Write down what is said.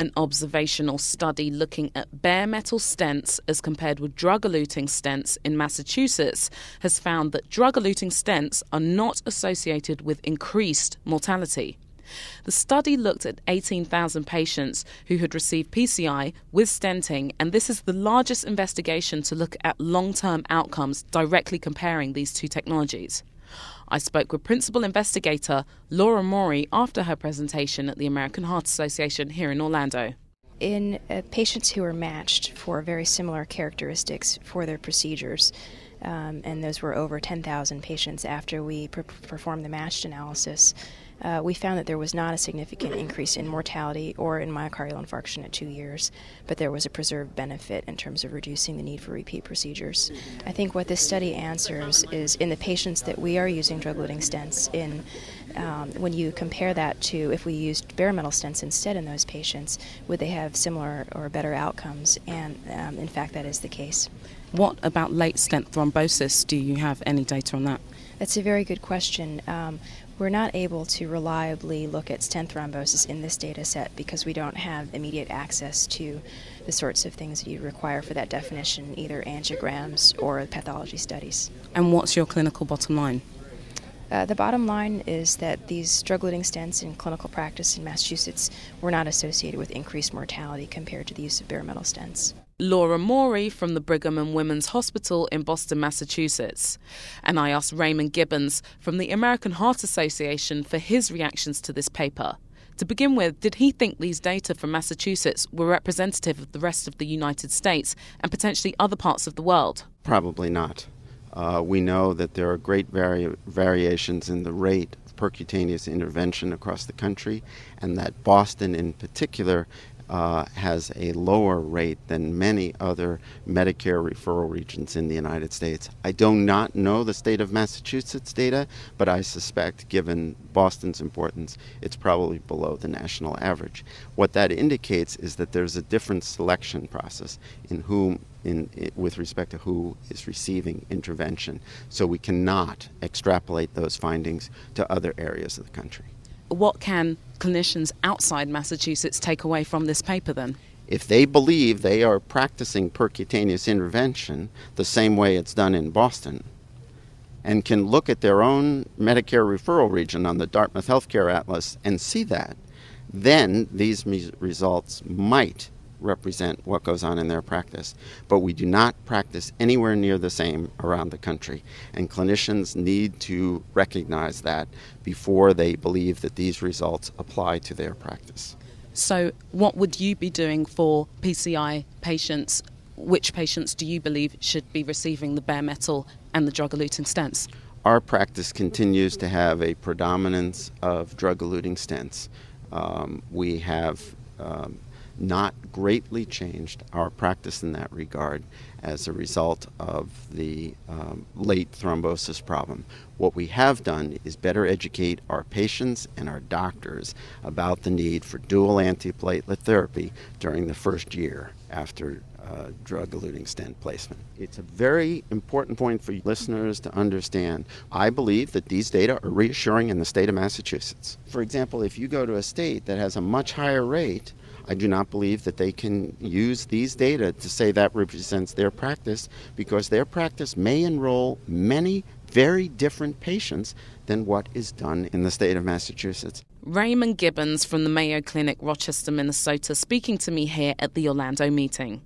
An observational study looking at bare metal stents as compared with drug eluting stents in Massachusetts has found that drug eluting stents are not associated with increased mortality. The study looked at 18,000 patients who had received PCI with stenting, and this is the largest investigation to look at long term outcomes directly comparing these two technologies. I spoke with principal investigator Laura Mauri after her presentation at the American Heart Association here in Orlando. In uh, patients who were matched for very similar characteristics for their procedures, um, and those were over 10,000 patients after we per- performed the matched analysis, uh, we found that there was not a significant increase in mortality or in myocardial infarction at two years, but there was a preserved benefit in terms of reducing the need for repeat procedures. I think what this study answers is in the patients that we are using drug-eluting stents in. Um, when you compare that to if we used bare metal stents instead in those patients, would they have similar or better outcomes? And um, in fact, that is the case. What about late stent thrombosis? Do you have any data on that? That's a very good question. Um, we're not able to reliably look at stent thrombosis in this data set because we don't have immediate access to the sorts of things that you require for that definition, either angiograms or pathology studies. And what's your clinical bottom line? Uh, the bottom line is that these drug-eluting stents in clinical practice in Massachusetts were not associated with increased mortality compared to the use of bare metal stents. Laura Mauri from the Brigham and Women's Hospital in Boston, Massachusetts. And I asked Raymond Gibbons from the American Heart Association for his reactions to this paper. To begin with, did he think these data from Massachusetts were representative of the rest of the United States and potentially other parts of the world? Probably not. Uh, we know that there are great vari- variations in the rate of percutaneous intervention across the country, and that Boston in particular uh, has a lower rate than many other Medicare referral regions in the United States. I do not know the state of Massachusetts data, but I suspect, given Boston's importance, it's probably below the national average. What that indicates is that there's a different selection process in whom in, with respect to who is receiving intervention. So we cannot extrapolate those findings to other areas of the country what can clinicians outside Massachusetts take away from this paper then? If they believe they are practicing percutaneous intervention the same way it's done in Boston, and can look at their own Medicare referral region on the Dartmouth Healthcare Atlas and see that, then these results might represent what goes on in their practice. But we do not practice anywhere near the same around the country. And clinicians need to recognize that before they believe that these results apply to their practice. So, what would you be doing for PCI patients? Which patients do you believe should be receiving the bare metal and the drug eluting stents? Our practice continues to have a predominance of drug eluting stents. Um, we have um, not greatly changed our practice in that regard as a result of the um, late thrombosis problem. What we have done is better educate our patients and our doctors about the need for dual antiplatelet therapy during the first year after uh, drug eluting stent placement. It's a very important point for listeners to understand. I believe that these data are reassuring in the state of Massachusetts. For example, if you go to a state that has a much higher rate I do not believe that they can use these data to say that represents their practice because their practice may enroll many very different patients than what is done in the state of Massachusetts. Raymond Gibbons from the Mayo Clinic, Rochester, Minnesota, speaking to me here at the Orlando meeting.